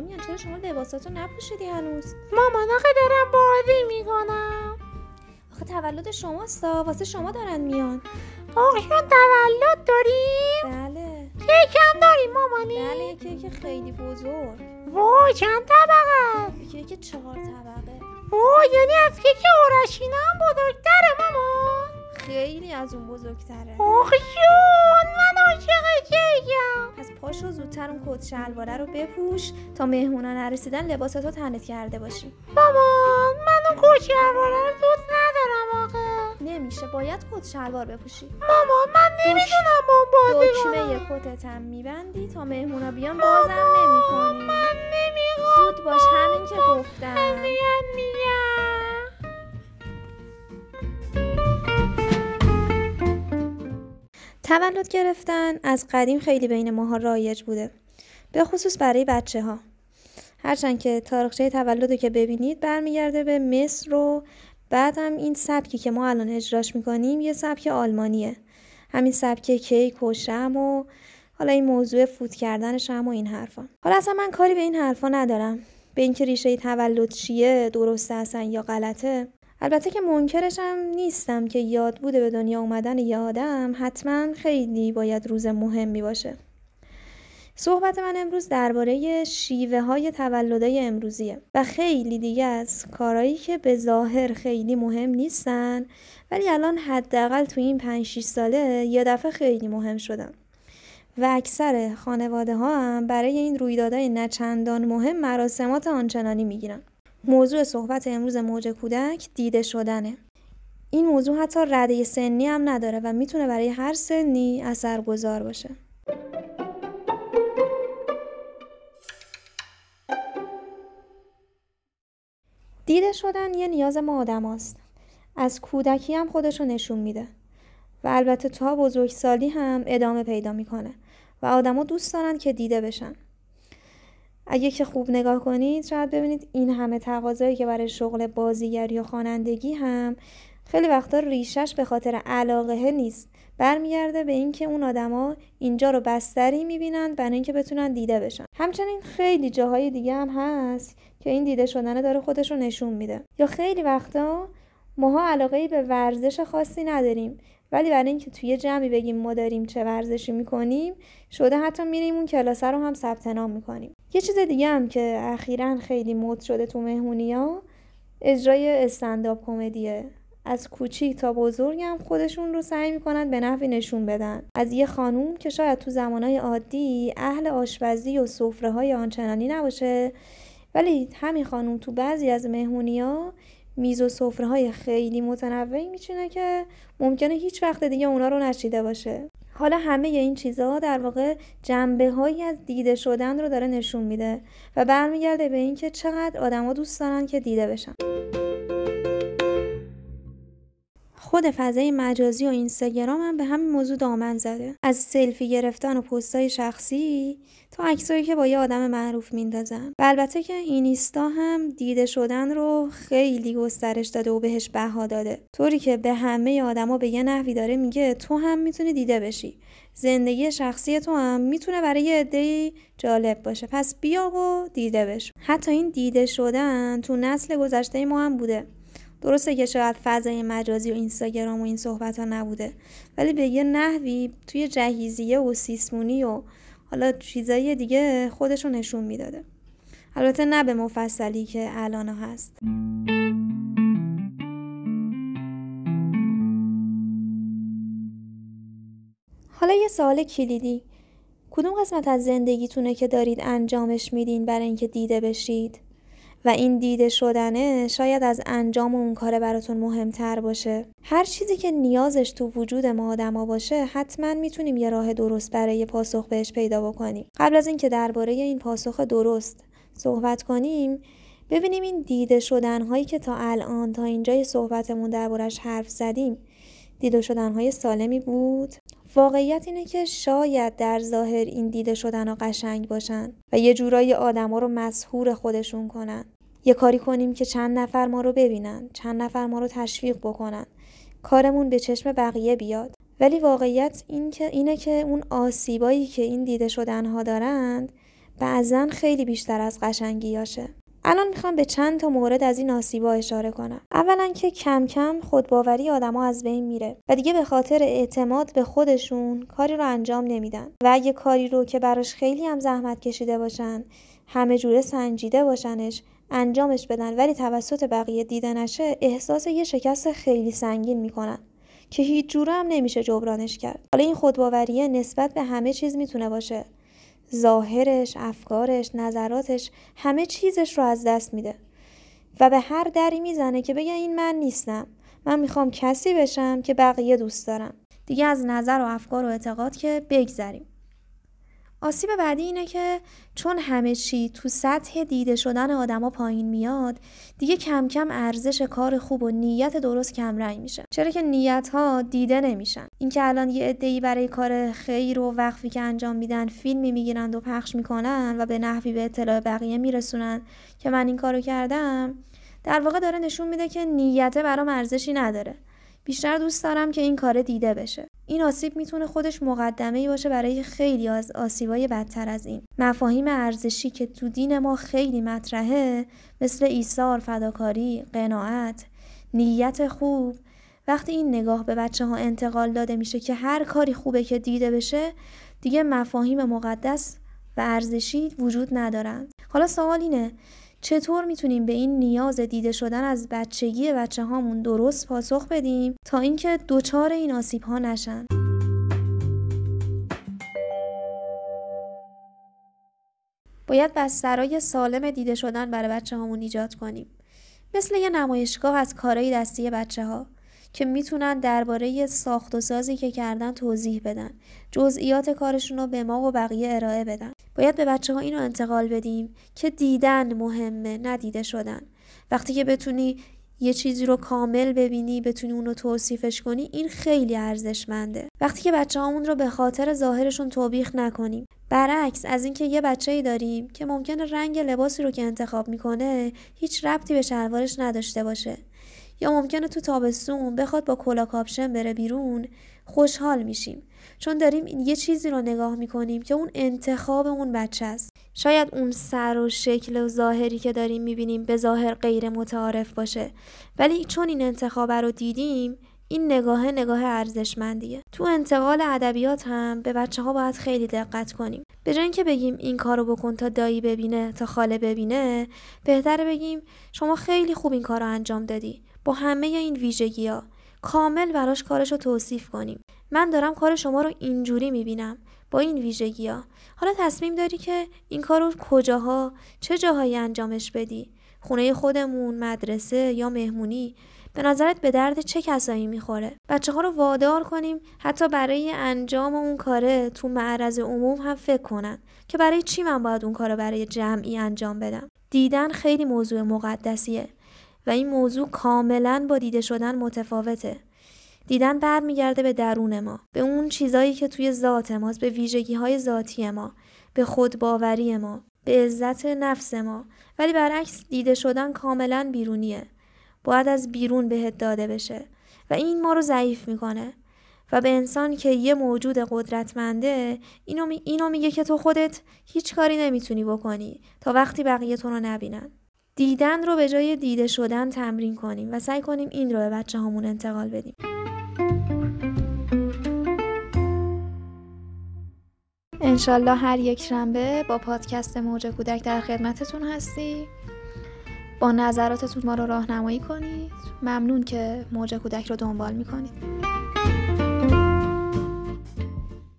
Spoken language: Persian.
مهمونا میان چرا شما لباساتو نپوشیدی هنوز؟ مامان آخه دارم بازی می‌کنم. آخه تولد شماستا واسه شما دارن میان. آقایون تولد داریم. بله. کیکم داریم مامانی. بله کیک خیلی بزرگ. وای چند طبقه است؟ یه کیک چهار طبقه. وای یعنی از کیک اورشینا هم بزرگتره مامان. خیلی از اون بزرگتره. آخ جون زودتر اون کت شلواره رو بپوش تا مهمونا نرسیدن لباساتو تنت کرده باشی. مامان من اون کوچه رو دوست ندارم آخه نمیشه باید کت شلوار بپوشی. مامان من نمی‌دونم اون بازی دکمه هم میبندی تا مهمونا بیان بازم نمی‌کنی. من نمی‌خوام. زود باش همین که گفتم. تولد گرفتن از قدیم خیلی بین ماها رایج بوده. به خصوص برای بچه ها هرچند که تاریخچه تولد رو که ببینید برمیگرده به مصر و بعد هم این سبکی که ما الان اجراش می‌کنیم یه سبک آلمانیه. همین سبک کیک و شم و حالا این موضوع فوت کردن شم و این حرفا. حالا اصلا من کاری به این حرفا ندارم. به اینکه ریشه تولد چیه درسته اصلا یا غلطه. البته که منکرشم نیستم که یاد بوده به دنیا اومدن یه آدم حتما خیلی باید روز مهمی باشه. صحبت من امروز درباره شیوه های تولدهای امروزیه و خیلی دیگه از کارهایی که به ظاهر خیلی مهم نیستن ولی الان حداقل تو این 5 6 ساله یه دفعه خیلی مهم شدن و اکثر خانواده ها هم برای این رویدادهای نچندان مهم مراسمات آنچنانی می‌گیرن. موضوع صحبت امروز موج کودک دیده شدنه. این موضوع حتی رده سنی هم نداره و می‌تونه برای هر سنی اثرگذار باشه. دیده شدن یه نیاز ما آدم است. از کودکی هم خودشو نشون میده. و البته تا بزرگسالی هم ادامه پیدا می‌کنه. و آدما دوست دارن که دیده بشن. اگه که خوب نگاه کنید شاید ببینید این همه تقاضایی که برای شغل بازیگری و خوانندگی هم خیلی وقتا ریشش به خاطر علاقه نیست. برمیگرده به اینکه اون آدما اینجا رو بستری می‌بینند برای اینکه بتونن دیده بشن. همچنین خیلی جاهای دیگه هم هست که این دیده شدن داره خودش رو نشون میده. یا خیلی وقتا ماها علاقه به ورزش خاصی نداریم ولی برای اینکه توی جمعی بگیم ما داریم چه ورزشی می‌کنیم شده حتی میریم اون کلاسه رو هم ثبت نام می‌کنیم. یه چیز دیگه هم که اخیرا خیلی مد شده تو مهمونیا اجرای استنداپ کمدیه. از کوچیک تا بزرگ هم خودشون رو سعی می‌کنن به نحوی نشون بدن. از یه خانوم که شاید تو زمانهای عادی اهل آشپزی و سفره های آنچنانی نباشه ولی همین خانوم تو بعضی از مهمونیا میز و سفره های خیلی متنوعی میچینه که ممکنه هیچ وقت دیگه اونا رو نشیده باشه. حالا همه این چیزها در واقع جنبه هایی از دیده شدن رو داره نشون میده و برمیگرده به اینکه چقدر آدما دوست دارن که دیده بشن. خود فضای مجازی و اینستاگرام هم به همین موضوع دامن زده. از سلفی گرفتن و پستای شخصی تا عکسایی که با یه آدم معروف میندازن. و البته که اینستا هم دیده شدن رو خیلی گسترش داده و بهش بها داده. طوری که به همه آدما به یه نحوی داره میگه تو هم می‌تونی دیده بشی. زندگی شخصی تو هم می‌تونه برای یه جالب باشه. پس بیا و دیده بش حتی این دیده شدن تو نسل گذشته ما هم بوده. درسته که شاید فضای مجازی و اینستاگرام و این صحبت ها نبوده ولی به یه نحوی توی جهیزیه و سیسمونی و حالا چیزای دیگه خودشو نشون می‌داده. البته نه به مفصلی که الان هست. حالا یه سوال کلیدی. کدوم قسمت از زندگیتونه که دارید انجامش میدین برای اینکه دیده بشید؟ و این دیده شدنه شاید از انجام اون کار براتون مهمتر باشه. هر چیزی که نیازش تو وجود ما آدما باشه حتما می‌تونیم یه راه درست برای پاسخ بهش پیدا بکنیم. قبل از اینکه درباره این پاسخ درست صحبت کنیم ببینیم این دیده شدن هایی که تا الان تا اینجای صحبتمون دربارش حرف زدیم دیده شدن های سالمی بود؟ واقعیت اینه که شاید در ظاهر این دیده شدن ها قشنگ باشن و یه جورایی آدما رو مسهور خودشون کنن. یه کاری کنیم که چند نفر ما رو ببینن چند نفر ما رو تشویق بکنن. کارمون به چشم بقیه بیاد. ولی واقعیت این که اینه که اون آسیبایی که این دیده شدن ها دارند بعضا خیلی بیشتر از قشنگیاشه الان می‌خوام به چند تا مورد از این آسیبا اشاره کنم. اولا که کم کم خودباوری آدما از بین میره و دیگه به خاطر اعتماد به خودشون کاری رو انجام نمیدن. و اگه کاری رو که براش خیلی هم زحمت کشیده باشن همه جوره سنجیده باشنش انجامش بدن ولی توسط بقیه دیده نشه احساس یه شکست خیلی سنگین می‌کنن که هیچ جوره هم نمیشه جبرانش کرد. حالا این خودباوریه نسبت به همه چیز می‌تونه باشه. ظاهرش، افکارش، نظراتش همه چیزش رو از دست میده و به هر دری می‌زنه که بگه این من نیستم. من می‌خوام کسی بشم که بقیه دوست دارم. دیگه از نظر و افکار و اعتقاد که بگذریم. آسیب بعدی اینه که چون همه چی تو سطح دیده شدن آدما پایین میاد دیگه کم کم ارزش کار خوب و نیت درست کم رنگ میشه. چرا که نیت ها دیده نمیشن. اینکه الان یه عده‌ای برای کار خیر و وقفی که انجام میدن فیلمی می‌گیرند و پخش می‌کنن و به نحوی به اطلاع بقیه میرسونن که من این کارو کردم در واقع داره نشون میده که نیت برام ارزشی نداره. بیشتر دوست دارم که این کار دیده بشه. این آسیب می‌تونه خودش مقدمه باشه برای خیلی از آسیبای بدتر از این. مفاهیم ارزشی که تو دین ما خیلی مطرحه مثل ایثار فداکاری قناعت نیت خوب وقتی این نگاه به بچه ها انتقال داده میشه که هر کاری خوبه که دیده بشه دیگه مفاهیم مقدس و ارزشی وجود ندارن. حالا سوال اینه چطور می‌تونیم به این نیاز دیده شدن از بچگی بچه هامون درست پاسخ بدیم تا اینکه دچار این آسیب ها نشن؟ باید بسترای سالم دیده شدن برای بچه هامون ایجاد کنیم. مثل یه نمایشگاه از کارهای دستی بچه ها که می‌تونن درباره ساخت و سازی که کردن توضیح بدن جزئیات کارشون رو به ما و بقیه ارائه بدن. باید به بچه ها اینو انتقال بدیم که دیدن مهمه ندیده شدن. وقتی که بتونی یه چیزی رو کامل ببینی بتونی اونو توصیفش کنی این خیلی ارزشمنده. وقتی که بچه همون رو به خاطر ظاهرشون توبیخ نکنیم. برعکس از اینکه یه بچه ای داریم که ممکنه رنگ لباسی رو که انتخاب می‌کنه هیچ ربطی به شلوارش نداشته باشه. یا ممکنه تو تابستون بخواد با کلا کاپشن بره بیرون خوشحال میشیم. چون داریم یه چیزی رو نگاه می‌کنیم که اون انتخاب اون بچه است. شاید اون سر و شکل و ظاهری که داریم می‌بینیم به ظاهر غیر متعارف باشه. ولی چون این انتخاب رو دیدیم این نگاه نگاه ارزشمندیه. تو انتقال ادبیات هم به بچه ها باید خیلی دقت کنیم. به جای اینکه بگیم این کارو بکن تا دایی ببینه تا خاله ببینه بهتره بگیم شما خیلی خوب این کارو انجام دادی. با همه این ویژگی ها کامل براش کارش رو توصیف کنیم. من دارم کار شما رو اینجوری می‌بینم با این ویژگی ها حالا تصمیم داری که این کار رو کجاها چه جاهایی انجامش بدی؟ خونه خودمون مدرسه یا مهمونی؟ به نظرت به درد چه کسایی می‌خوره؟ بچه ها رو وادار کنیم حتی برای انجام اون کاره تو معرض عموم هم فکر کنن که برای چی من باید اون کار برای جمعی انجام بدم؟ دیدن خیلی موضوع مقدسیه و این موضوع کاملا با دیده شدن متفاوته. دیدن برمیگرده به درون ما به اون چیزایی که توی ذات ماست به ویژگی های ذاتی ما به خودباوری ما به عزت نفس ما. ولی برعکس دیده شدن کاملا بیرونیه. باید از بیرون بهت داده بشه و این ما رو ضعیف می‌کنه. و به انسان که یه موجود قدرتمنده اینو, می، اینو میگه که تو خودت هیچ کاری نمی‌تونی بکنی تا وقتی بقیه تو رو نبینن. دیدن رو به جای دیده شدن تمرین کنیم و سعی کنیم این رو به بچه همون انتقال بدیم. انشالله هر یک شنبه با پادکست موج کودک در خدمتتون هستی. با نظراتتون ما رو راهنمایی کنید. ممنون که موج کودک رو دنبال می‌کنید.